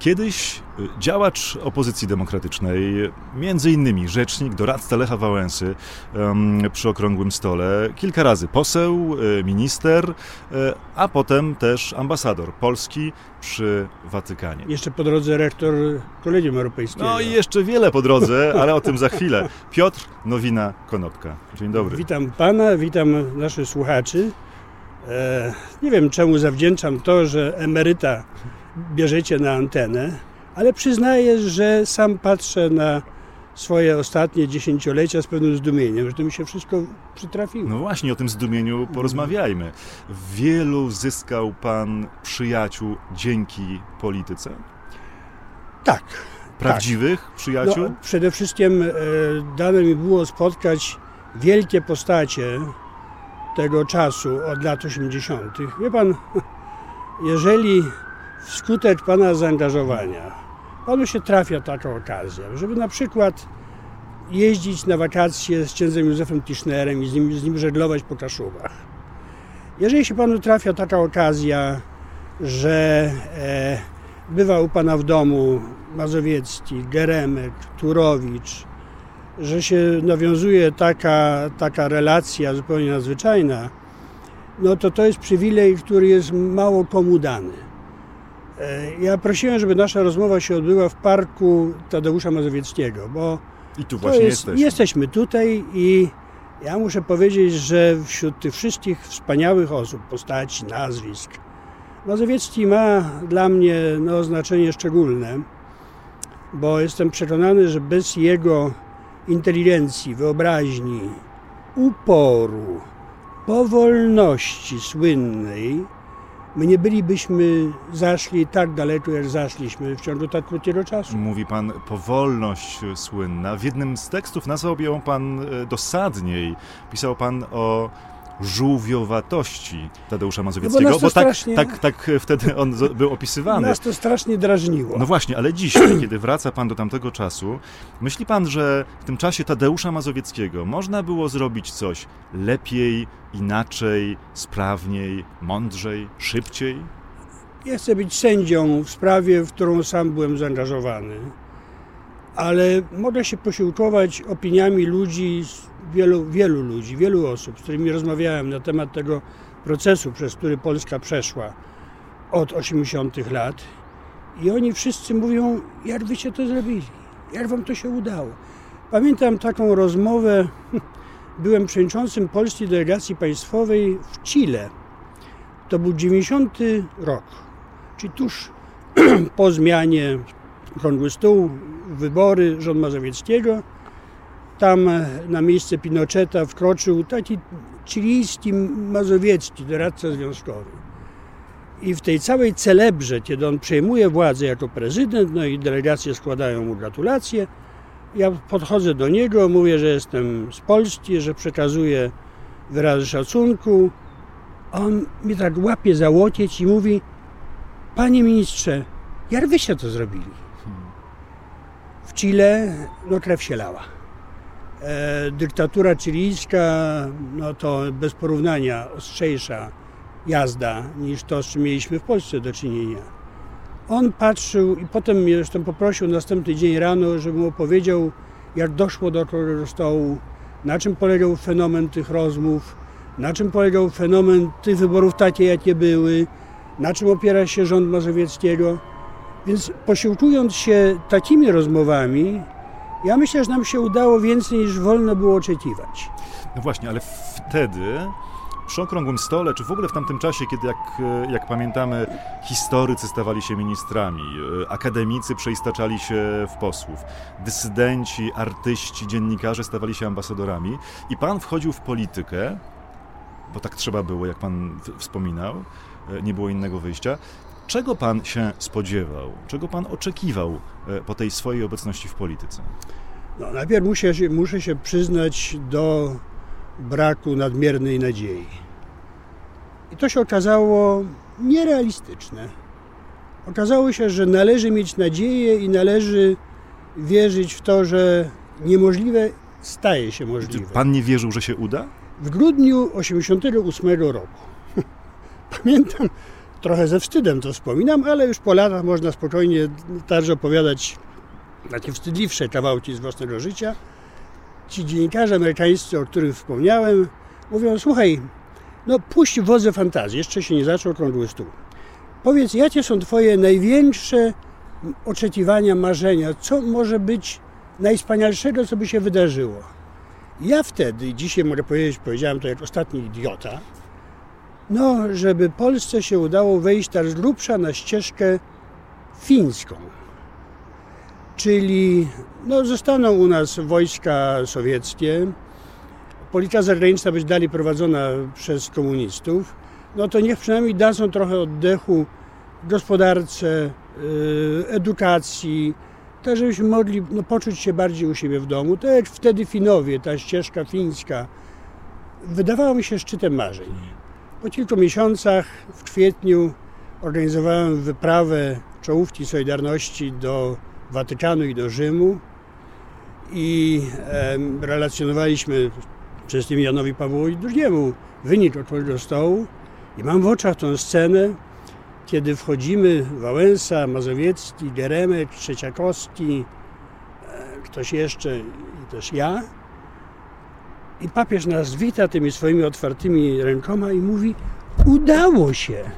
Kiedyś y, działacz opozycji demokratycznej, między innymi rzecznik, doradca Lecha Wałęsy przy okrągłym stole, kilka razy poseł, y, minister, y, a potem też ambasador Polski przy Watykanie. Jeszcze po drodze rektor Kolegium Europejskiego. No i jeszcze wiele po drodze, ale o tym za chwilę. Piotr Nowina-Konopka. Dzień dobry. Witam pana, witam naszych słuchaczy. E, nie wiem, czemu zawdzięczam to, że emeryta bierzecie na antenę, ale przyznaję, że sam patrzę na swoje ostatnie dziesięciolecia z pewnym zdumieniem, że to mi się wszystko przytrafiło. No właśnie, o tym zdumieniu porozmawiajmy. Wielu zyskał Pan przyjaciół dzięki polityce? Tak. Prawdziwych tak. przyjaciół? No, przede wszystkim e, dane mi było spotkać wielkie postacie tego czasu od lat 80. Wie Pan, jeżeli wskutek Pana zaangażowania Panu się trafia taka okazja, żeby na przykład jeździć na wakacje z księdzem Józefem Tischnerem i z nim, z nim żeglować po Kaszubach. Jeżeli się Panu trafia taka okazja, że e, bywa u Pana w domu Mazowiecki, Geremek, Turowicz, że się nawiązuje taka, taka relacja zupełnie nadzwyczajna, no to to jest przywilej, który jest mało komu dany. E, ja prosiłem, żeby nasza rozmowa się odbyła w parku Tadeusza Mazowieckiego, bo I tu właśnie jest, jesteśmy. jesteśmy tutaj i ja muszę powiedzieć, że wśród tych wszystkich wspaniałych osób, postaci, nazwisk, Mazowiecki ma dla mnie no, znaczenie szczególne, bo jestem przekonany, że bez jego inteligencji, wyobraźni, uporu, powolności słynnej, my nie bylibyśmy zaszli tak daleko, jak zaszliśmy w ciągu tak krótkiego czasu. Mówi pan powolność słynna. W jednym z tekstów nazwał ją pan e, dosadniej. Pisał pan o żółwiowatości Tadeusza Mazowieckiego, No bo, bo tak, strasznie... tak, tak wtedy on był opisywany. Nas to strasznie drażniło. No właśnie, ale dzisiaj, kiedy wraca pan do tamtego czasu, myśli pan, że w tym czasie Tadeusza Mazowieckiego można było zrobić coś lepiej, inaczej, sprawniej, mądrzej, szybciej? Ja chcę być sędzią w sprawie, w którą sam byłem zaangażowany, ale mogę się posiłkować opiniami ludzi, wielu, wielu ludzi, wielu osób, z którymi rozmawiałem na temat tego procesu, przez który Polska przeszła od 80 lat. I oni wszyscy mówią, jak wyście to zrobili, jak wam to się udało. Pamiętam taką rozmowę, byłem przewodniczącym polskiej delegacji państwowej w Chile. To był 90 rok, czyli tuż po zmianie Okrągły Stół, wybory rząd Mazowieckiego. Tam na miejsce Pinocheta wkroczył taki chilijski mazowiecki doradca związkowy. I w tej całej celebrze, kiedy on przejmuje władzę jako prezydent, no i delegacje składają mu gratulacje, ja podchodzę do niego, mówię, że jestem z Polski, że przekazuję wyrazy szacunku. On mi tak łapie za łokieć i mówi, panie ministrze, jak wyście to zrobili? W Chile no krew się lała. E, dyktatura chilijska, no to bez porównania ostrzejsza jazda niż to, z czym mieliśmy w Polsce do czynienia. On patrzył i potem mnie zresztą poprosił następny dzień rano, żebym opowiedział, jak doszło do stołu, na czym polegał fenomen tych rozmów, na czym polegał fenomen tych wyborów takie, jakie były, na czym opiera się rząd Mazowieckiego. Więc posiłkując się takimi rozmowami, ja myślę, że nam się udało więcej niż wolno było oczekiwać. No właśnie, ale wtedy przy okrągłym stole, czy w ogóle w tamtym czasie, kiedy jak, jak pamiętamy, historycy stawali się ministrami, akademicy przeistaczali się w posłów, dysydenci, artyści, dziennikarze stawali się ambasadorami i pan wchodził w politykę, bo tak trzeba było, jak pan wspominał, nie było innego wyjścia. Czego pan się spodziewał? Czego pan oczekiwał po tej swojej obecności w polityce? No, najpierw muszę się, muszę się przyznać do braku nadmiernej nadziei. I to się okazało nierealistyczne. Okazało się, że należy mieć nadzieję i należy wierzyć w to, że niemożliwe staje się możliwe. Pan nie wierzył, że się uda? W grudniu 1988 roku pamiętam trochę ze wstydem to wspominam, ale już po latach można spokojnie także opowiadać takie wstydliwsze kawałki z własnego życia. Ci dziennikarze amerykańscy, o których wspomniałem, mówią, słuchaj, no puść wodze fantazji, jeszcze się nie zaczął okrągły stół. Powiedz, jakie są twoje największe oczekiwania, marzenia? Co może być najwspanialszego, co by się wydarzyło? Ja wtedy, dzisiaj mogę powiedzieć, powiedziałem to jak ostatni idiota, no, żeby Polsce się udało wejść tak z grubsza na ścieżkę fińską. Czyli no, zostaną u nas wojska sowieckie, polityka zagraniczna być dalej prowadzona przez komunistów, no to niech przynajmniej dadzą trochę oddechu gospodarce, y, edukacji, tak żebyśmy mogli no, poczuć się bardziej u siebie w domu. To jak wtedy Finowie, ta ścieżka fińska, wydawała mi się szczytem marzeń. Po kilku miesiącach, w kwietniu, organizowałem wyprawę czołówki Solidarności do Watykanu i do Rzymu i e, relacjonowaliśmy przez tym Janowi Pawłowi II wynik okrągłego stołu i mam w oczach tę scenę, kiedy wchodzimy, Wałęsa, Mazowiecki, Geremek, Trzeciakowski, e, ktoś jeszcze i też ja. I papież nas wita tymi swoimi otwartymi rękoma i mówi, udało się.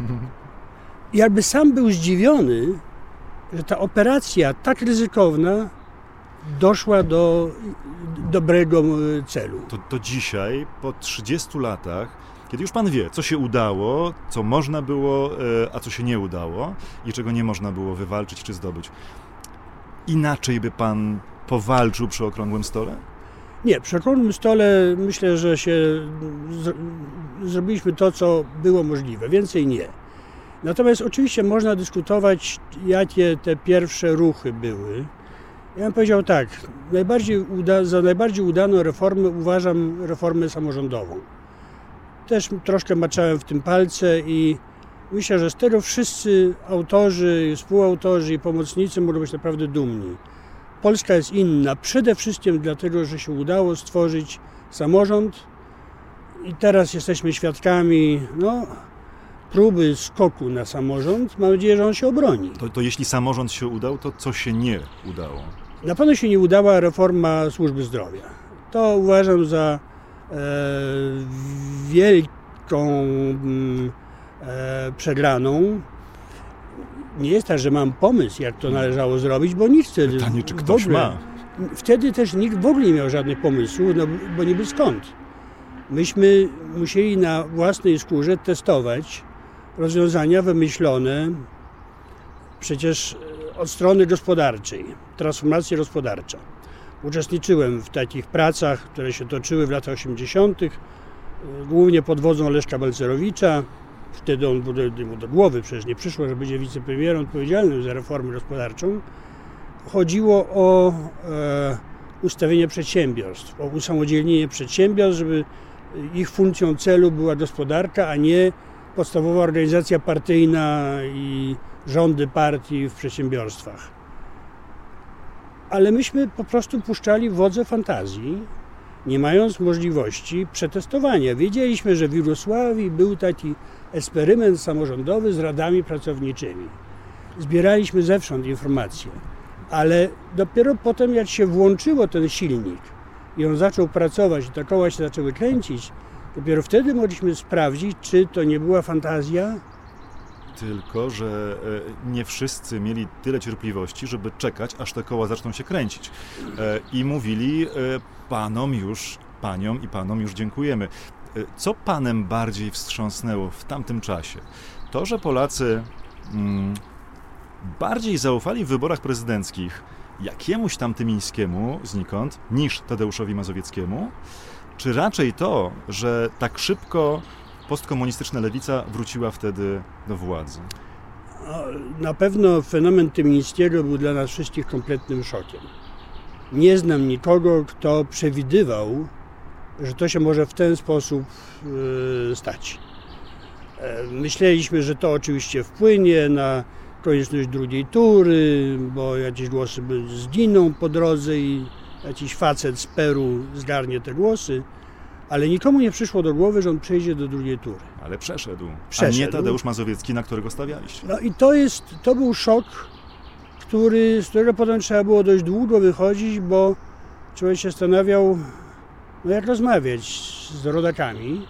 Jakby sam był zdziwiony, że ta operacja tak ryzykowna doszła do dobrego celu. To, to dzisiaj, po 30 latach, kiedy już pan wie, co się udało, co można było, e, a co się nie udało i czego nie można było wywalczyć czy zdobyć, inaczej by pan powalczył przy okrągłym stole? Nie, przy okrągłym stole myślę, że się z, zrobiliśmy to, co było możliwe. Więcej nie. Natomiast oczywiście można dyskutować, jakie te pierwsze ruchy były. Ja bym powiedział tak, najbardziej uda, za najbardziej udaną reformę uważam reformę samorządową. Też troszkę maczałem w tym palce i myślę, że z tego wszyscy autorzy, współautorzy i pomocnicy mogą być naprawdę dumni. Polska jest inna przede wszystkim dlatego, że się udało stworzyć samorząd i teraz jesteśmy świadkami no, próby skoku na samorząd. Mam nadzieję, że on się obroni. To, to jeśli samorząd się udał, to co się nie udało? Na pewno się nie udała reforma służby zdrowia. To uważam za e, wielką mm, e, przegraną. Nie jest tak, że mam pomysł, jak to należało zrobić, bo nikt wtedy. Pytanie, czy ktoś ogóle, ma? Wtedy też nikt w ogóle nie miał żadnych pomysłów, no, bo niby skąd. Myśmy musieli na własnej skórze testować rozwiązania wymyślone przecież od strony gospodarczej, transformacji gospodarcza. Uczestniczyłem w takich pracach, które się toczyły w latach 80., głównie pod wodzą Leszka Balcerowicza. Wtedy on był do głowy, przecież nie przyszło, że będzie wicepremierem odpowiedzialnym za reformę gospodarczą. Chodziło o e, ustawienie przedsiębiorstw, o usamodzielnienie przedsiębiorstw, żeby ich funkcją celu była gospodarka, a nie podstawowa organizacja partyjna i rządy partii w przedsiębiorstwach. Ale myśmy po prostu puszczali wodze fantazji, nie mając możliwości przetestowania. Wiedzieliśmy, że w Jugosławii był taki eksperyment samorządowy z radami pracowniczymi. Zbieraliśmy zewsząd informacje, ale dopiero potem, jak się włączyło ten silnik i on zaczął pracować, i te koła się zaczęły kręcić, dopiero wtedy mogliśmy sprawdzić, czy to nie była fantazja, tylko, że e, nie wszyscy mieli tyle cierpliwości, żeby czekać, aż te koła zaczną się kręcić. E, I mówili e, panom już, paniom i panom już dziękujemy. Co panem bardziej wstrząsnęło w tamtym czasie? To, że Polacy mm, bardziej zaufali w wyborach prezydenckich jakiemuś tam Tymińskiemu znikąd niż Tadeuszowi Mazowieckiemu, czy raczej to, że tak szybko postkomunistyczna lewica wróciła wtedy do władzy? Na pewno fenomen Tymińskiego był dla nas wszystkich kompletnym szokiem. Nie znam nikogo, kto przewidywał, że to się może w ten sposób e, stać. E, myśleliśmy, że to oczywiście wpłynie na konieczność drugiej tury, bo jakieś głosy zginą po drodze i jakiś facet z Peru zgarnie te głosy ale nikomu nie przyszło do głowy, że on przejdzie do drugiej tury. Ale przeszedł, Przeszedł. a nie Tadeusz Mazowiecki, na którego stawialiście. No i to jest, to był szok, który, z którego potem trzeba było dość długo wychodzić, bo człowiek się zastanawiał, no jak rozmawiać z rodakami,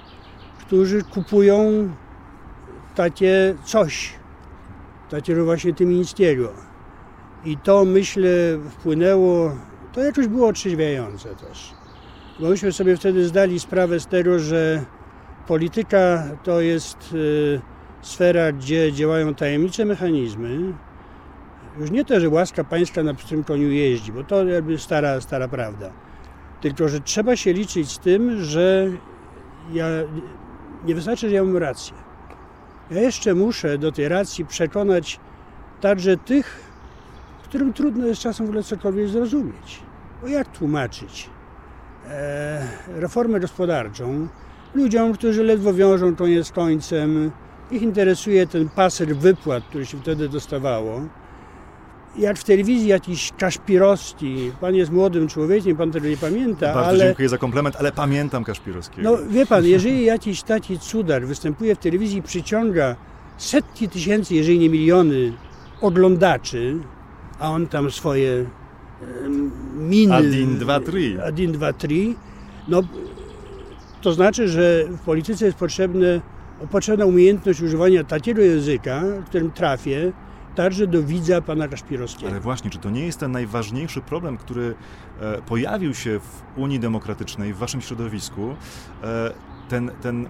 którzy kupują takie coś, takiego właśnie tym ministerio. I to myślę wpłynęło, to jakoś było otrzeźwiające też. Bo myśmy sobie wtedy zdali sprawę z tego, że polityka to jest y, sfera, gdzie działają tajemnicze mechanizmy. Już nie to, że łaska pańska na pstrym koniu jeździ, bo to jakby stara, stara prawda. Tylko, że trzeba się liczyć z tym, że ja, nie wystarczy, że ja mam rację. Ja jeszcze muszę do tej racji przekonać także tych, którym trudno jest czasem w ogóle cokolwiek zrozumieć. Bo jak tłumaczyć reformę gospodarczą ludziom, którzy ledwo wiążą koniec z końcem, ich interesuje ten paser wypłat, który się wtedy dostawało. Jak w telewizji jakiś Kaszpirowski, pan jest młodym człowiekiem, pan tego nie pamięta, Bardzo ale dziękuję za komplement, ale pamiętam Kaszpirowskiego. no wie pan, jeżeli jakiś taki cudar występuje w telewizji i przyciąga setki tysięcy, jeżeli nie miliony oglądaczy, a on tam swoje em, miny... Adin 2-3. Adin 2-3, no to znaczy, że w polityce jest potrzebne, potrzebna umiejętność używania takiego języka, którym trafię także do widza pana Kaszpirowskiego. Ale właśnie, czy to nie jest ten najważniejszy problem, który e, pojawił się w Unii Demokratycznej, w waszym środowisku? E, ten, ten,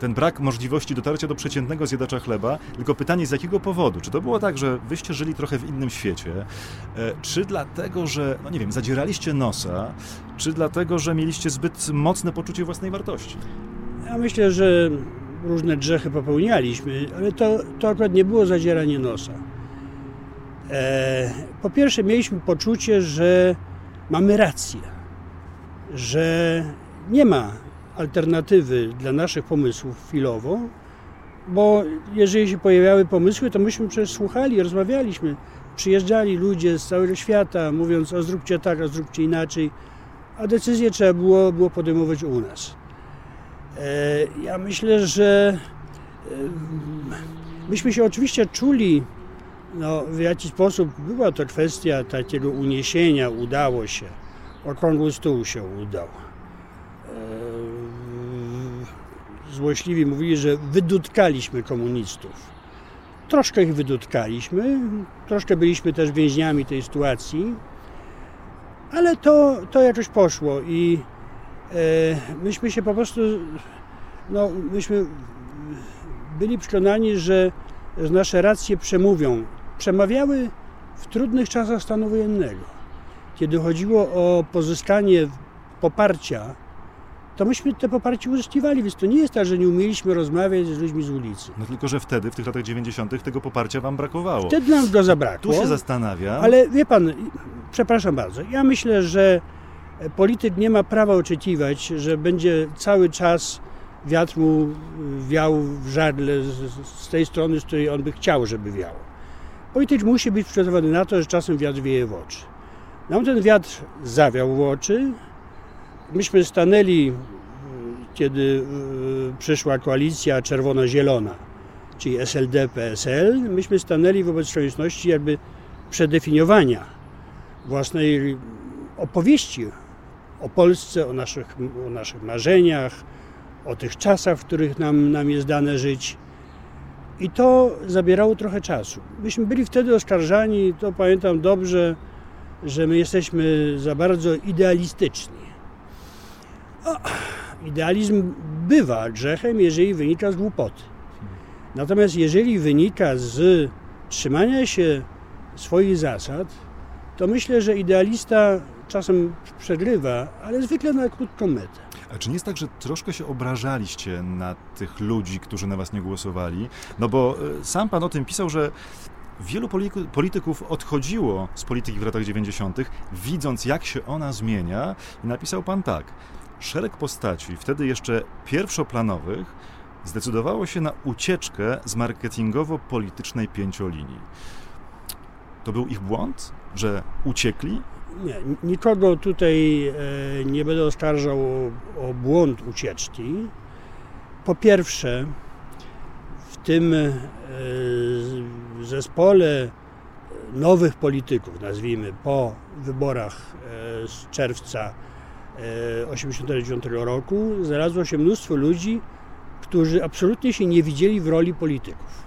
ten brak możliwości dotarcia do przeciętnego zjadacza chleba, tylko pytanie z jakiego powodu? Czy to było tak, że wyście żyli trochę w innym świecie? E, czy dlatego, że, no nie wiem, zadzieraliście nosa? Czy dlatego, że mieliście zbyt mocne poczucie własnej wartości? Ja myślę, że różne grzechy popełnialiśmy, ale to, to akurat nie było zadzieranie nosa. E, po pierwsze, mieliśmy poczucie, że mamy rację, że nie ma alternatywy dla naszych pomysłów chwilowo, bo jeżeli się pojawiały pomysły, to myśmy przecież słuchali, rozmawialiśmy. Przyjeżdżali ludzie z całego świata, mówiąc o zróbcie tak, a zróbcie inaczej, a decyzję trzeba było, było podejmować u nas. E, Ja myślę, że e, myśmy się oczywiście czuli no, w jakiś sposób, była to kwestia takiego uniesienia, udało się, okrągły stół się udał. Złośliwi mówili, że wydutkaliśmy komunistów. Troszkę ich wydutkaliśmy, troszkę byliśmy też więźniami tej sytuacji, ale to, to jakoś poszło i e, myśmy się po prostu, no, myśmy byli przekonani, że, że nasze racje przemówią. Przemawiały w trudnych czasach stanu wojennego. Kiedy chodziło o pozyskanie poparcia, to myśmy te poparcie uzyskiwali, więc to nie jest tak, że nie umieliśmy rozmawiać z ludźmi z ulicy. No tylko, że wtedy, w tych latach 90., tego poparcia wam brakowało. Wtedy nam go zabrakło. Tu się zastanawiam. Ale wie pan, przepraszam bardzo, ja myślę, że polityk nie ma prawa oczekiwać, że będzie cały czas wiatr mu wiał w żagle z, z tej strony, z której on by chciał, żeby wiał. Polityk musi być przygotowany na to, że czasem wiatr wieje w oczy. Nam ten wiatr zawiał w oczy. Myśmy stanęli, kiedy y, przyszła koalicja czerwono-zielona, czyli SLD-PSL, myśmy stanęli wobec konieczności jakby przedefiniowania własnej opowieści o Polsce, o naszych, o naszych marzeniach, o tych czasach, w których nam, nam jest dane żyć. I to zabierało trochę czasu. Myśmy byli wtedy oskarżani, to pamiętam dobrze, że my jesteśmy za bardzo idealistyczni. Idealizm bywa grzechem, jeżeli wynika z głupoty. Natomiast jeżeli wynika z trzymania się swoich zasad, to myślę, że idealista czasem przegrywa, ale zwykle na krótką metę. A czy nie jest tak, że troszkę się obrażaliście na tych ludzi, którzy na was nie głosowali? No bo e, sam pan o tym pisał, że wielu polityków odchodziło z polityki w latach 90., widząc jak się ona zmienia i napisał pan tak. Szereg postaci, wtedy jeszcze pierwszoplanowych, zdecydowało się na ucieczkę z marketingowo-politycznej pięciolinii. To był ich błąd, że uciekli Nie, nikogo tutaj e, nie będę oskarżał o, o błąd ucieczki. Po pierwsze, w tym e, zespole nowych polityków, nazwijmy, po wyborach e, z czerwca 1989 roku, znalazło się mnóstwo ludzi, którzy absolutnie się nie widzieli w roli polityków.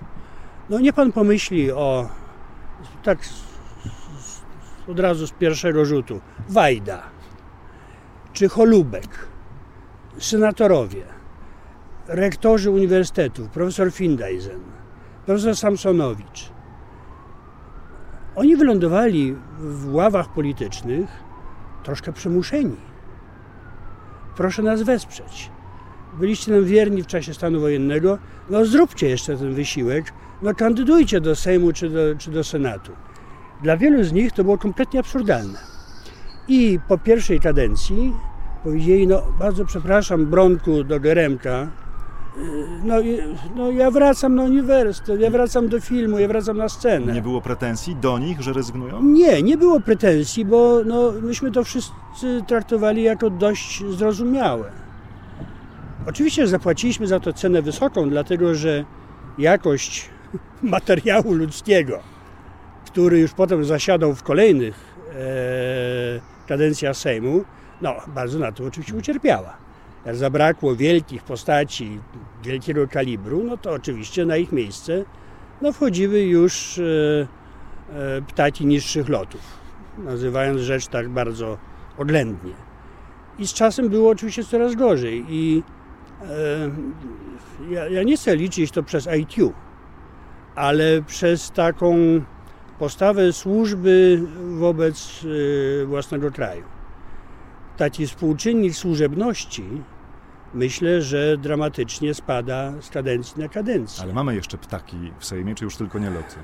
No nie pan pomyśli o tak od razu z pierwszego rzutu. Wajda, czy Holubek, senatorowie, rektorzy uniwersytetów, profesor Findeisen, profesor Samsonowicz. Oni wylądowali w ławach politycznych troszkę przymuszeni. Proszę nas wesprzeć. Byliście nam wierni w czasie stanu wojennego, no zróbcie jeszcze ten wysiłek, no kandydujcie do Sejmu czy do, czy do Senatu. Dla wielu z nich to było kompletnie absurdalne. I po pierwszej kadencji powiedzieli, no bardzo przepraszam Bronku do Geremka, no, no ja wracam na uniwersytet, ja wracam do filmu, ja wracam na scenę. Nie było pretensji do nich, że rezygnują? Nie, nie było pretensji, bo no, myśmy to wszyscy traktowali jako dość zrozumiałe. Oczywiście zapłaciliśmy za to cenę wysoką, dlatego że jakość materiału ludzkiego który już potem zasiadał w kolejnych e, kadencjach Sejmu, no bardzo na to oczywiście ucierpiała. Zabrakło wielkich postaci wielkiego kalibru, no to oczywiście na ich miejsce no, wchodziły już e, e, ptaki niższych lotów, nazywając rzecz tak bardzo oględnie. I z czasem było oczywiście coraz gorzej. I e, ja, ja nie chcę liczyć to przez IQ, ale przez taką postawę służby wobec własnego kraju. Taki współczynnik służebności myślę, że dramatycznie spada z kadencji na kadencję. Ale mamy jeszcze ptaki w Sejmie, czy już tylko nieloty?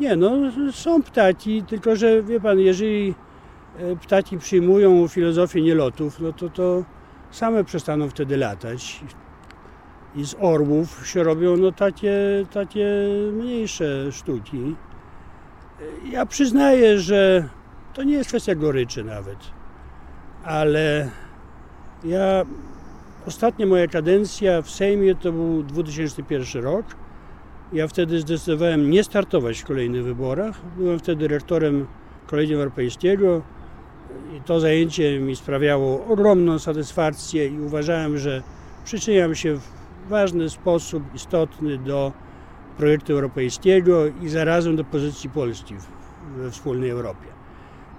Nie, no są ptaki, tylko że wie pan, jeżeli e, ptaki przyjmują filozofię nielotów, no to to same przestaną wtedy latać. I z orłów się robią no takie, takie mniejsze sztuki. Ja przyznaję, że to nie jest kwestia goryczy nawet, ale ja ostatnia moja kadencja w Sejmie to był 2001 rok. Ja wtedy zdecydowałem nie startować w kolejnych wyborach. Byłem wtedy rektorem Kolegium Europejskiego i to zajęcie mi sprawiało ogromną satysfakcję i uważałem, że przyczyniam się w ważny sposób istotny do projektu europejskiego i zarazem do pozycji Polski we wspólnej Europie.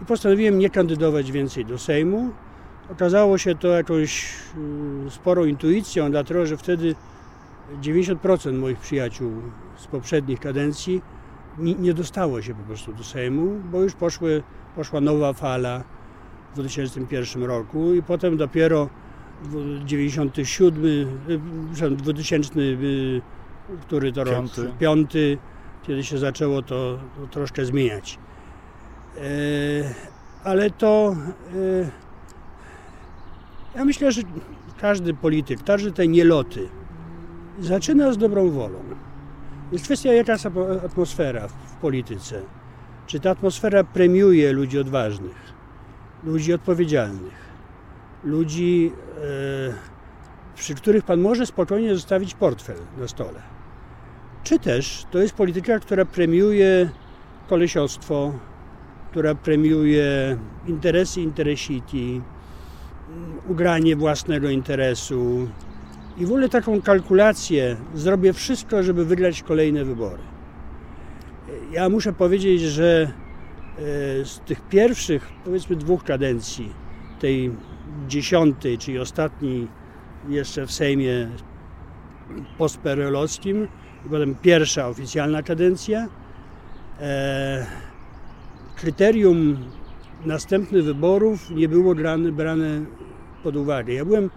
I postanowiłem nie kandydować więcej do Sejmu. Okazało się to jakąś y, sporą intuicją, dlatego że wtedy 90% moich przyjaciół z poprzednich kadencji nie dostało się po prostu do Sejmu, bo już poszły, poszła nowa fala w 2001 roku i potem dopiero 97, 2000 który to rok, piąty, kiedy się zaczęło to, to troszkę zmieniać. E, ale to e, ja myślę, że każdy polityk, każdy te nieloty zaczyna z dobrą wolą. Jest kwestia, jaka jest atmosfera w polityce. Czy ta atmosfera premiuje ludzi odważnych, ludzi odpowiedzialnych, ludzi, e, przy których pan może spokojnie zostawić portfel na stole. Czy też to jest polityka, która premiuje kolesiostwo, która premiuje interesy interesity, ugranie własnego interesu i w ogóle taką kalkulację zrobię wszystko, żeby wygrać kolejne wybory. Ja muszę powiedzieć, że e, z tych pierwszych, powiedzmy, dwóch kadencji, tej dziesiątej, czyli ostatniej jeszcze w Sejmie postperelowskim, potem pierwsza oficjalna kadencja. Kryterium następnych wyborów nie było brane, brane pod uwagę. Ja byłem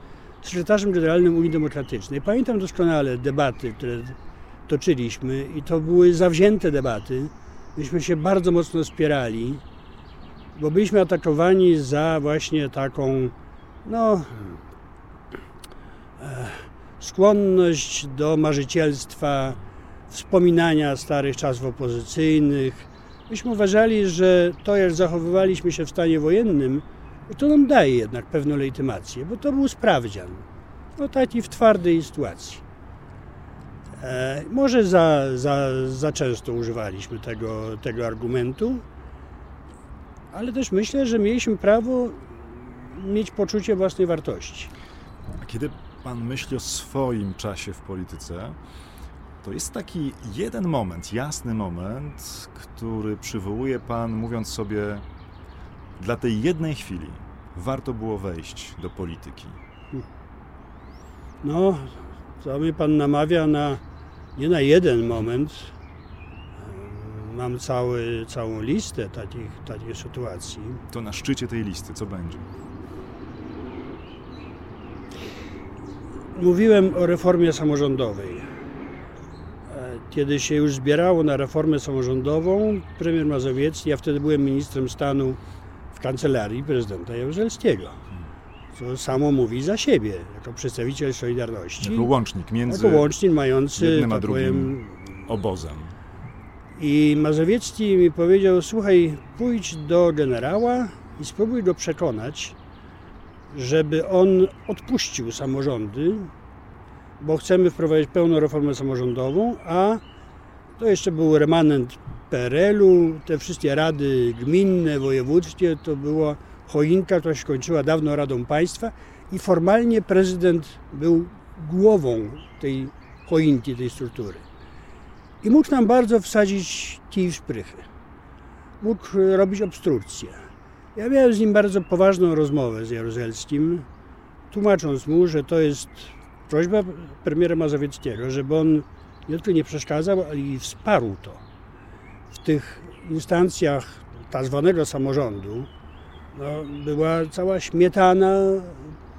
sekretarzem generalnym Unii Demokratycznej. Pamiętam doskonale debaty, które toczyliśmy i to były zawzięte debaty. Myśmy się bardzo mocno spierali, bo byliśmy atakowani za właśnie taką, no, e, skłonność do marzycielstwa, wspominania starych czasów opozycyjnych, Myśmy uważali, że to, jak zachowywaliśmy się w stanie wojennym, to nam daje jednak pewną legitymację, bo to był sprawdzian. No taki w twardej sytuacji. E, może za, za, za często używaliśmy tego, tego argumentu, ale też myślę, że mieliśmy prawo mieć poczucie własnej wartości. A kiedy pan myśli o swoim czasie w polityce, to jest taki jeden moment, jasny moment, który przywołuje pan, mówiąc sobie, dla tej jednej chwili warto było wejść do polityki. No, to mnie pan namawia na nie na jeden moment. Mam cały, całą listę takich, takich sytuacji. To na szczycie tej listy, co będzie? Mówiłem o reformie samorządowej. Kiedy się już zbierało na reformę samorządową, premier Mazowiecki, ja wtedy byłem ministrem stanu w kancelarii prezydenta Jaruzelskiego. Co samo mówi za siebie, jako przedstawiciel Solidarności. Jako łącznik między jako łącznik mający, jednym a tak drugim powiem, obozem. I Mazowiecki mi powiedział: Słuchaj, pójdź do generała i spróbuj go przekonać, żeby on odpuścił samorządy, bo chcemy wprowadzić pełną reformę samorządową, a to jeszcze był remanent PRL-u, te wszystkie rady gminne, wojewódzkie, to była choinka, która się kończyła dawno Radą Państwa i formalnie prezydent był głową tej choinki, tej struktury. I mógł nam bardzo wsadzić kij w szprychy. Mógł robić obstrukcję. Ja miałem z nim bardzo poważną rozmowę z Jaruzelskim, tłumacząc mu, że to jest prośba premiera Mazowieckiego, żeby on nie tylko nie przeszkadzał, ale i wsparł to. W tych instancjach tak zwanego samorządu no, była cała śmietana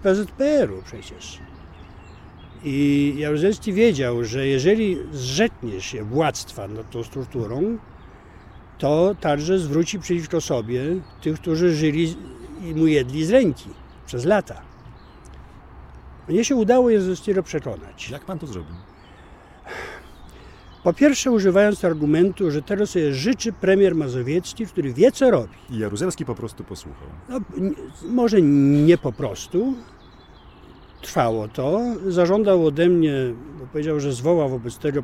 PZPR-u przecież. I Jaruzelski wiedział, że jeżeli zrzeknie się władztwa nad tą strukturą, to także zwróci przeciwko sobie tych, którzy żyli i mu jedli z ręki przez lata. Mnie się udało Jaruzelskiego przekonać. Jak pan to zrobił? Po pierwsze używając argumentu, że teraz sobie życzy premier Mazowiecki, który wie co robi. I Jaruzelski po prostu posłuchał. No, może nie po prostu. Trwało to. Zażądał ode mnie, bo powiedział, że zwoła wobec tego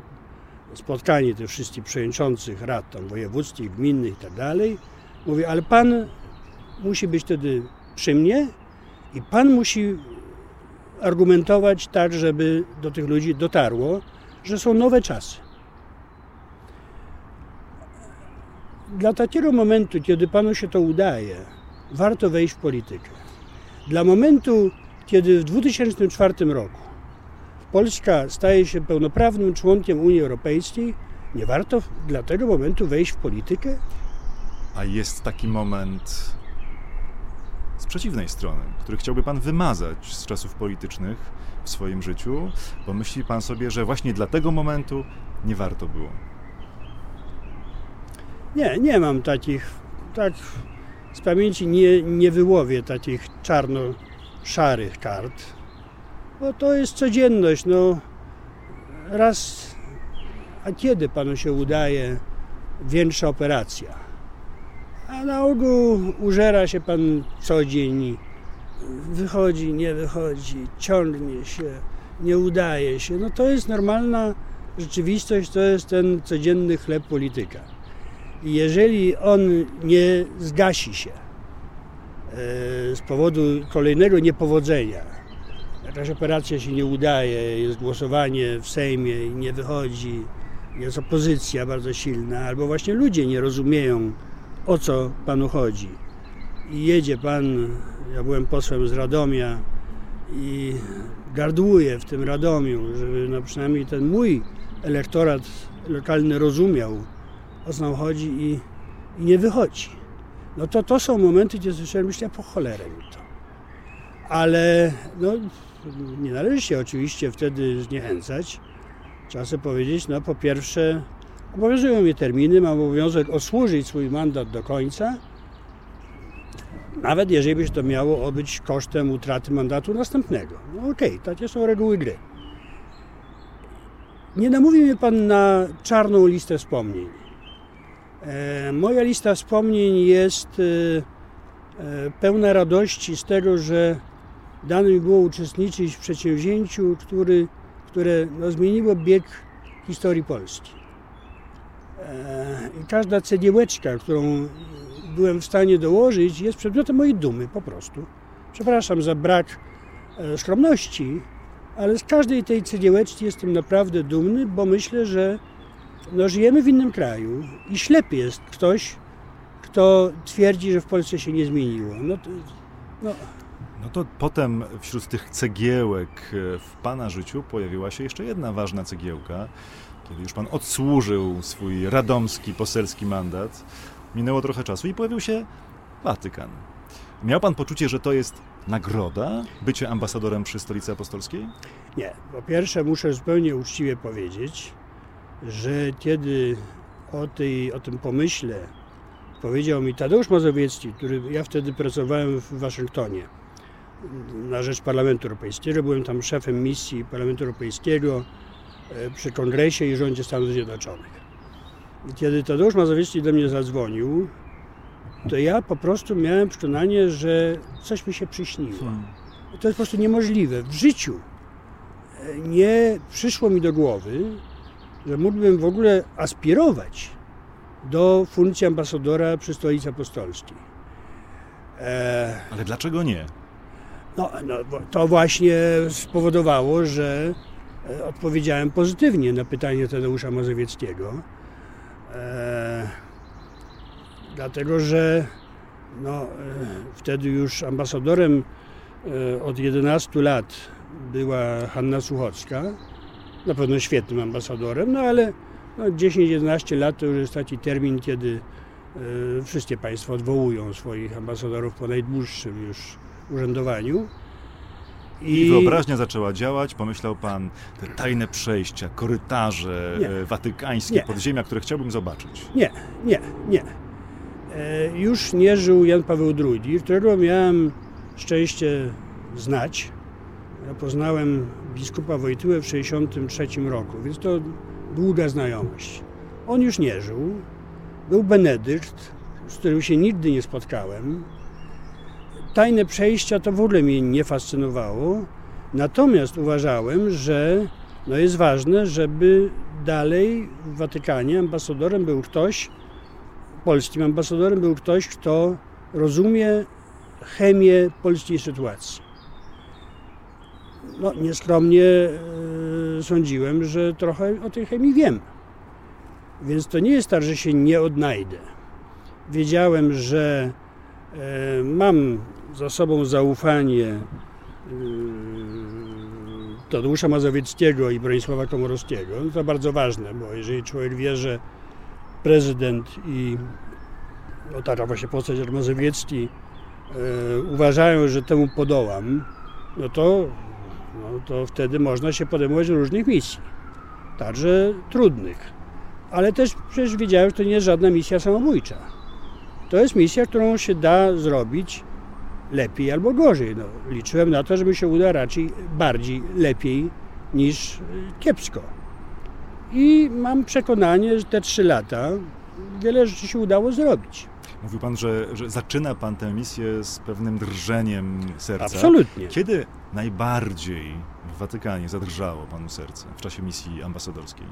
spotkanie tych wszystkich przewodniczących rad tam wojewódzkich, gminnych i tak dalej. Mówię, ale pan musi być wtedy przy mnie i pan musi argumentować tak, żeby do tych ludzi dotarło, że są nowe czasy. Dla takiego momentu, kiedy panu się to udaje, warto wejść w politykę. Dla momentu, kiedy w 2004 roku Polska staje się pełnoprawnym członkiem Unii Europejskiej, nie warto dla tego momentu wejść w politykę? A jest taki moment przeciwnej strony, który chciałby pan wymazać z czasów politycznych w swoim życiu, bo myśli pan sobie, że właśnie dla tego momentu nie warto było. Nie, nie mam takich, tak z pamięci nie, nie wyłowię takich czarno-szarych kart, bo to jest codzienność, no raz, a kiedy panu się udaje większa operacja? A na ogół użera się pan co dzień, wychodzi, nie wychodzi, ciągnie się, nie udaje się. No to jest normalna rzeczywistość, to jest ten codzienny chleb polityka. I jeżeli on nie zgasi się e, z powodu kolejnego niepowodzenia, jakaś operacja się nie udaje, jest głosowanie w Sejmie i nie wychodzi, jest opozycja bardzo silna, albo właśnie ludzie nie rozumieją, o co panu chodzi. I jedzie pan, ja byłem posłem z Radomia i gardłuję w tym Radomiu, żeby no przynajmniej ten mój elektorat lokalny rozumiał, o co nam chodzi i, i nie wychodzi. No to to są momenty, gdzie słyszałem, myślę, po cholerę mi to. Ale no, nie należy się oczywiście wtedy zniechęcać. Trzeba sobie powiedzieć, no po pierwsze, obowiązują mnie terminy, mam obowiązek osłużyć swój mandat do końca, nawet jeżeli by się to miało odbyć kosztem utraty mandatu następnego. No okej, takie są reguły gry. Nie namówi mnie pan na czarną listę wspomnień. E, moja lista wspomnień jest e, e, pełna radości z tego, że dane mi było uczestniczyć w przedsięwzięciu, który, które no, zmieniło bieg historii Polski. I każda cegiełeczka, którą byłem w stanie dołożyć, jest przedmiotem mojej dumy po prostu. Przepraszam za brak skromności, ale z każdej tej cegiełeczki jestem naprawdę dumny, bo myślę, że no, żyjemy w innym kraju i ślepy jest ktoś, kto twierdzi, że w Polsce się nie zmieniło. No to, no. no to potem wśród tych cegiełek e, w Pana życiu pojawiła się jeszcze jedna ważna cegiełka. Kiedy już Pan odsłużył swój radomski poselski mandat, minęło trochę czasu i pojawił się Watykan. Miał Pan poczucie, że to jest nagroda bycie ambasadorem przy Stolicy Apostolskiej? Nie. Po pierwsze muszę zupełnie uczciwie powiedzieć, że kiedy o, tej, o tym pomyśle powiedział mi Tadeusz Mazowiecki, który ja wtedy pracowałem w Waszyngtonie na rzecz Parlamentu Europejskiego, byłem tam szefem misji Parlamentu Europejskiego przy Kongresie i rządzie Stanów Zjednoczonych. I kiedy Tadeusz Mazowiecki do mnie zadzwonił, to ja po prostu miałem przekonanie, że coś mi się przyśniło. Hmm. To jest po prostu niemożliwe. W życiu e, nie przyszło mi do głowy, że mógłbym w ogóle aspirować do funkcji ambasadora przy Stolicy Apostolskiej. E... Ale dlaczego nie? No, no, to właśnie spowodowało, że e, odpowiedziałem pozytywnie na pytanie Tadeusza Mazowieckiego. E... Dlatego, że no, e... wtedy już ambasadorem e, od 11 lat była Hanna Suchocka na pewno świetnym ambasadorem, no ale no 10-11 lat to już jest taki termin, kiedy y, wszystkie państwa odwołują swoich ambasadorów po najdłuższym już urzędowaniu. I... I wyobraźnia zaczęła działać, pomyślał pan, te tajne przejścia, korytarze nie. E, watykańskie, nie. podziemia, które chciałbym zobaczyć. Nie, nie, nie. E, już nie żył Jan Paweł II, którego miałem szczęście znać ja poznałem biskupa Wojtyłę w 1963 roku, więc to długa znajomość. On już nie żył. Był Benedykt, z którym się nigdy nie spotkałem. Tajne przejścia to w ogóle mnie nie fascynowało. Natomiast uważałem, że no jest ważne, żeby dalej w Watykanie ambasadorem był ktoś, polskim ambasadorem był ktoś, kto rozumie chemię polskiej sytuacji no, nieskromnie e, sądziłem, że trochę o tej chemii wiem. Więc to nie jest tak, że się nie odnajdę. Wiedziałem, że e, mam za sobą zaufanie e, Tadeusza Mazowieckiego i Bronisława Komorowskiego. No to bardzo ważne, bo jeżeli człowiek wie, że prezydent i no taka właśnie postać jak Mazowiecki uważają, że temu podołam, no to no to wtedy można się podejmować różnych misji, także trudnych. Ale też przecież wiedziałem, że to nie jest żadna misja samobójcza. To jest misja, którą się da zrobić lepiej albo gorzej. No, liczyłem na to, żeby się uda raczej bardziej lepiej niż kiepsko. I mam przekonanie, że te trzy lata wiele rzeczy się udało zrobić. Mówił Pan, że, że zaczyna Pan tę misję z pewnym drżeniem serca. Absolutnie. Kiedy najbardziej w Watykanie zadrżało Panu serce w czasie misji ambasadorskiej?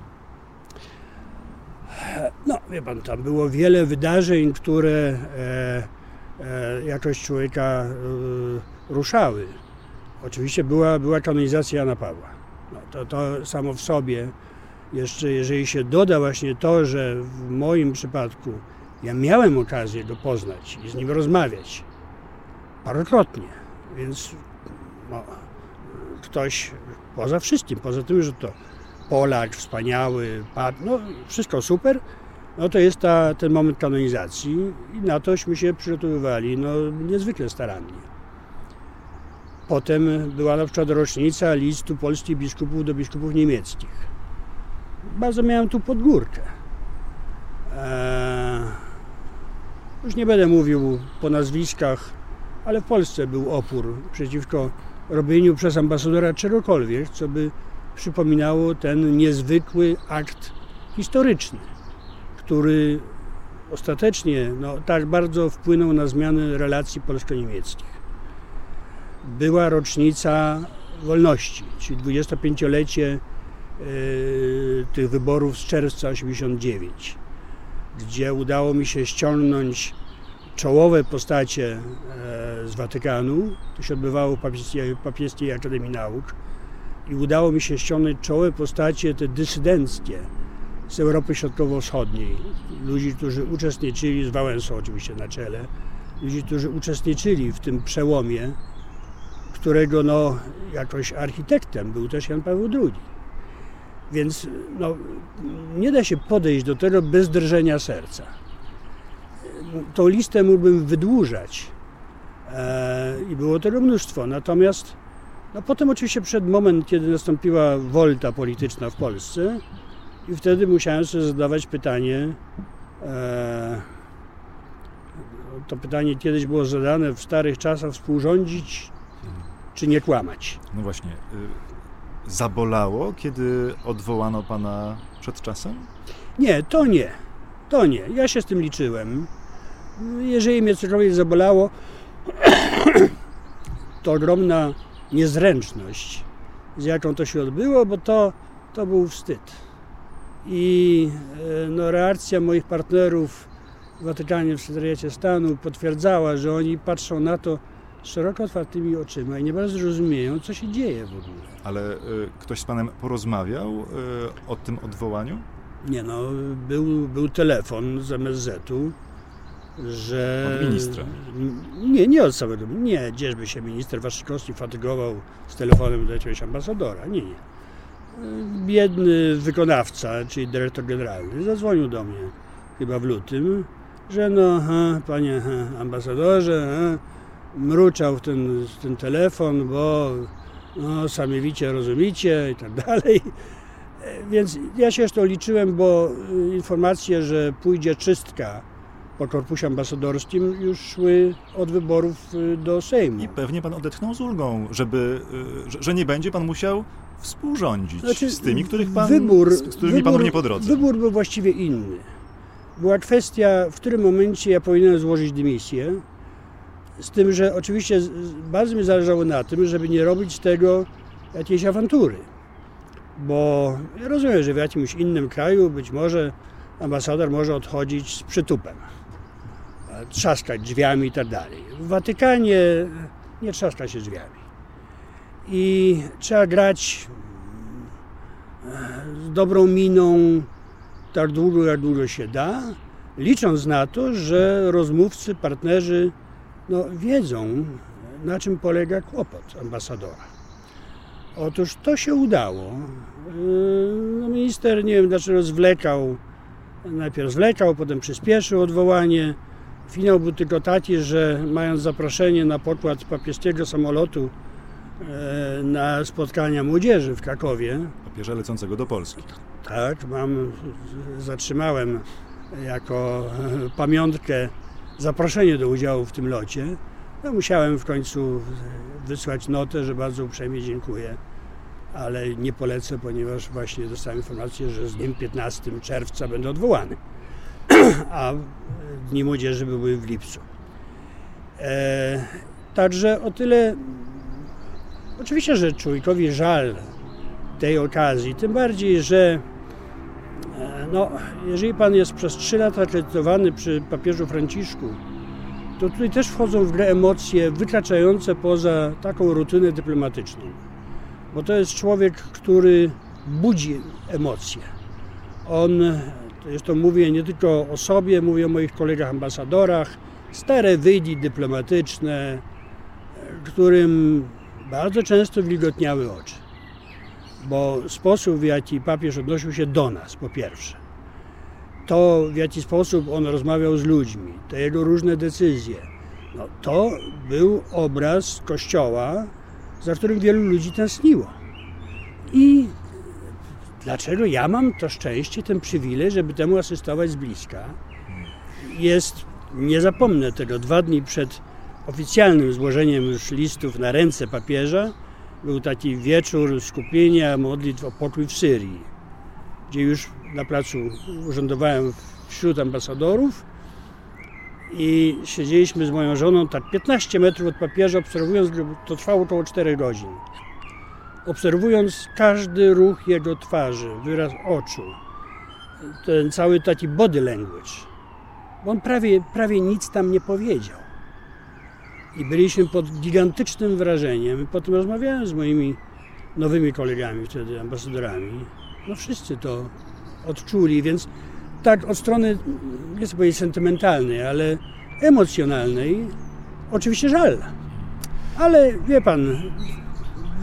No, wie Pan, tam było wiele wydarzeń, które e, e, jakoś człowieka e, ruszały. Oczywiście była, była kanonizacja Jana Pawła. No, to, to samo w sobie, jeszcze jeżeli się doda właśnie to, że w moim przypadku ja miałem okazję go poznać i z nim rozmawiać parokrotnie, więc no, ktoś poza wszystkim, poza tym, że to Polak, wspaniały, no wszystko super, no to jest ta, ten moment kanonizacji i na tośmy się przygotowywali no, niezwykle starannie. Potem była na przykład rocznica listu polskich biskupów do biskupów niemieckich. Bardzo miałem tu podgórkę. Eee, już nie będę mówił po nazwiskach, ale w Polsce był opór przeciwko robieniu przez ambasadora czegokolwiek, co by przypominało ten niezwykły akt historyczny, który ostatecznie no, tak bardzo wpłynął na zmianę relacji polsko-niemieckich. Była rocznica wolności, czyli 25-lecie yy, tych wyborów z czerwca 89, gdzie udało mi się ściągnąć czołowe postacie e, z Watykanu. To się odbywało w Papieskiej, Papieskiej Akademii Nauk. I udało mi się ściągnąć czołowe postacie, te dysydenckie, z Europy Środkowo-Wschodniej. Ludzi, którzy uczestniczyli, z Wałęsą oczywiście na czele, ludzi, którzy uczestniczyli w tym przełomie, którego no, jakoś architektem był też Jan Paweł II. Więc no, nie da się podejść do tego bez drżenia serca. Tą listę mógłbym wydłużać e, i było tego mnóstwo. Natomiast no, potem oczywiście przed moment, kiedy nastąpiła wolta polityczna w Polsce, i wtedy musiałem sobie zadawać pytanie, e, to pytanie kiedyś było zadane w starych czasach, współrządzić czy nie kłamać. No właśnie, y, zabolało, kiedy odwołano pana przed czasem? Nie, to nie. To nie. Ja się z tym liczyłem. Jeżeli mnie cokolwiek zabolało, to ogromna niezręczność, z jaką to się odbyło, bo to, to był wstyd. I e, no, reakcja moich partnerów w Watykanie, w Sekretariacie Stanu potwierdzała, że oni patrzą na to szeroko otwartymi oczyma i nie bardzo rozumieją, co się dzieje w ogóle. Ale y, ktoś z panem porozmawiał y, o tym odwołaniu? Nie no, był, był telefon z MSZ-u, że... Od ministra? Nie, nie od samego. Nie, gdzieżby się minister Waszczykowski fatygował z telefonem do jakiegoś ambasadora. Nie, nie. Biedny wykonawca, czyli dyrektor generalny, zadzwonił do mnie chyba w lutym, że no, aha, panie aha, ambasadorze, aha, mruczał ten, ten telefon, bo no, sami wicie, rozumicie i tak dalej. Więc ja się to liczyłem, bo y, informacje, że pójdzie czystka po korpusie ambasadorskim już szły od wyborów y, do Sejmu. I pewnie pan odetchnął z ulgą, żeby, y, że nie będzie pan musiał współrządzić znaczy, z tymi, których pan, wybór, z którymi wybór, panu nie po drodze. Wybór był właściwie inny. Była kwestia, w którym momencie ja powinienem złożyć dymisję, z tym, że oczywiście bardzo mi zależało na tym, żeby nie robić z tego jakiejś awantury. Bo ja rozumiem, że w jakimś innym kraju być może ambasador może odchodzić z przytupem, trzaskać drzwiami i tak dalej. W Watykanie nie trzaska się drzwiami. I trzeba grać z dobrą miną tak długo, jak długo się da, licząc na to, że rozmówcy, partnerzy no, wiedzą, na czym polega kłopot ambasadora. Otóż to się udało. Yy, no, minister, nie wiem dlaczego, zwlekał, najpierw zwlekał, potem przyspieszył odwołanie. Finał był tylko taki, że mając zaproszenie na pokład papieskiego samolotu e, na spotkania młodzieży w Krakowie. Papieża lecącego do Polski. Tak, mam, zatrzymałem jako pamiątkę zaproszenie do udziału w tym locie. No, musiałem w końcu wysłać notę, że bardzo uprzejmie dziękuję, ale nie polecę, ponieważ właśnie dostałem informację, że z dniem 15 czerwca będę odwołany, a Dni Młodzieży były w lipcu. E, także o tyle, oczywiście, że człowiekowi żal tej okazji, tym bardziej, że E, no, jeżeli pan jest przez 3 lata akredytowany przy papieżu Franciszku, to tutaj też wchodzą w grę emocje wykraczające poza taką rutynę dyplomatyczną. Bo to jest człowiek, który budzi emocje. On, to mówię nie tylko o sobie, mówię o moich kolegach ambasadorach, stare wyjdi dyplomatyczne, którym bardzo często wilgotniały oczy bo sposób, w jaki papież odnosił się do nas, po pierwsze, to w jaki sposób on rozmawiał z ludźmi, te jego różne decyzje, no, to był obraz Kościoła, za którym wielu ludzi tęskniło. I dlaczego ja mam to szczęście, ten przywilej, żeby temu asystować z bliska? Jest, nie zapomnę tego, dwa dni przed oficjalnym złożeniem już listów na ręce papieża, był taki wieczór skupienia modlitw o pokój w Syrii, gdzie już na placu urzędowałem wśród ambasadorów i siedzieliśmy z moją żoną tak 15 metrów od papieża, obserwując, to trwało około 4 godzin. Obserwując każdy ruch jego twarzy, wyraz oczu, ten cały taki body language. Bo on prawie, prawie nic tam nie powiedział. I byliśmy pod gigantycznym wrażeniem. Potem rozmawiałem z moimi nowymi kolegami wtedy, ambasadorami. No wszyscy to odczuli, więc tak od strony, nie chcę powiedzieć sentymentalnej, ale emocjonalnej, oczywiście żal. Ale wie pan,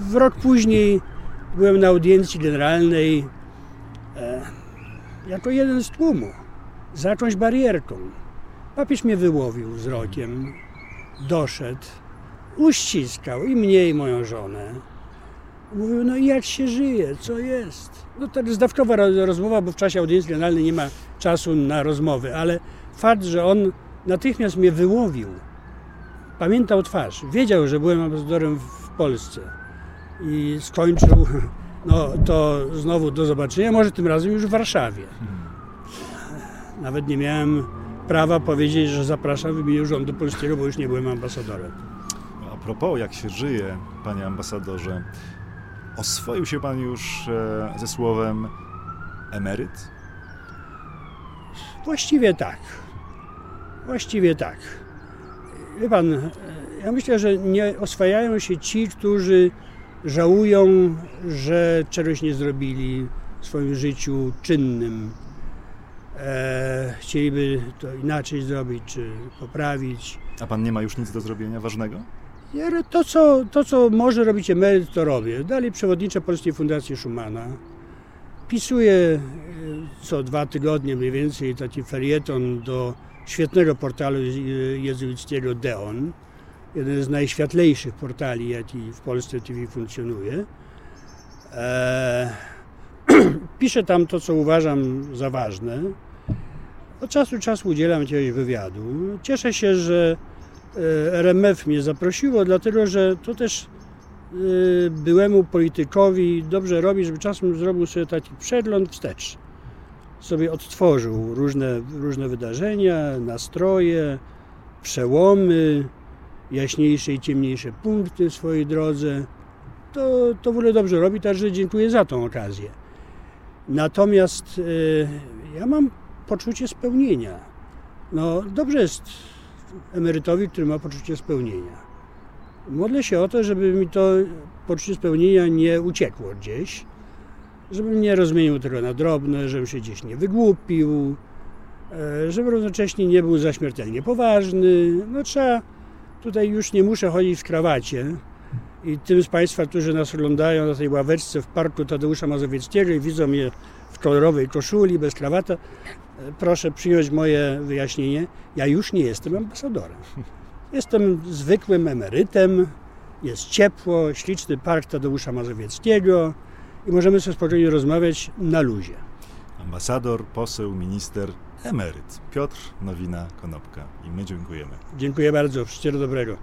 w rok później byłem na audiencji generalnej e, jako jeden z tłumu, za jakąś barierką. Papież mnie wyłowił wzrokiem, doszedł, uściskał i mnie i moją żonę. Mówił, no i jak się żyje, co jest? No to zdawkowa rozmowa, bo w czasie audiencji generalnej nie ma czasu na rozmowy, ale fakt, że on natychmiast mnie wyłowił, pamiętał twarz, wiedział, że byłem ambasadorem w Polsce i skończył, no to znowu do zobaczenia, może tym razem już w Warszawie. Nawet nie miałem prawa powiedzieć, że zapraszam w imieniu rządu polskiego, bo już nie byłem ambasadorem. A propos, jak się żyje, panie ambasadorze, oswoił się pan już e, ze słowem emeryt? Właściwie tak. Właściwie tak. Wie pan, e, ja myślę, że nie oswajają się ci, którzy żałują, że czegoś nie zrobili w swoim życiu czynnym. E, chcieliby to inaczej zrobić, czy poprawić. A pan nie ma już nic do zrobienia ważnego? Ja to co, to, co może robić emeryt, to robię. Dalej przewodniczę Polskiej Fundacji Schumana. Pisuję e, co dwa tygodnie mniej więcej taki felieton do świetnego portalu jezuickiego Deon. Jeden z najświetlejszych portali, jaki w Polsce TV funkcjonuje. Eee, piszę tam to, co uważam za ważne. Od czasu do czasu udzielam jakiegoś wywiadu. Cieszę się, że e, RMF mnie zaprosiło, dlatego że to też e, byłemu politykowi dobrze robi, żeby czasem zrobił sobie taki przegląd wstecz. Sobie odtworzył różne, różne wydarzenia, nastroje, przełomy, jaśniejsze i ciemniejsze punkty w swojej drodze. To, to w ogóle dobrze robi, także dziękuję za tą okazję. Natomiast e, ja mam poczucie spełnienia. No dobrze jest emerytowi, który ma poczucie spełnienia. Modlę się o to, żeby mi to poczucie spełnienia nie uciekło gdzieś, żebym nie rozmienił tego na drobne, żebym się gdzieś nie wygłupił, e, żebym równocześnie nie był zaśmiertelnie poważny. No trzeba, tutaj już nie muszę chodzić w krawacie i tym z Państwa, którzy nas oglądają na tej ławeczce w parku Tadeusza Mazowieckiego i widzą mnie w kolorowej koszuli, bez krawata, proszę przyjąć moje wyjaśnienie, ja już nie jestem ambasadorem. Jestem zwykłym emerytem, jest ciepło, śliczny park Tadeusza Mazowieckiego i możemy sobie spokojnie rozmawiać na luzie. Ambasador, poseł, minister, emeryt Piotr Nowina-Konopka i my dziękujemy. Dziękuję bardzo, wszystkiego dobrego.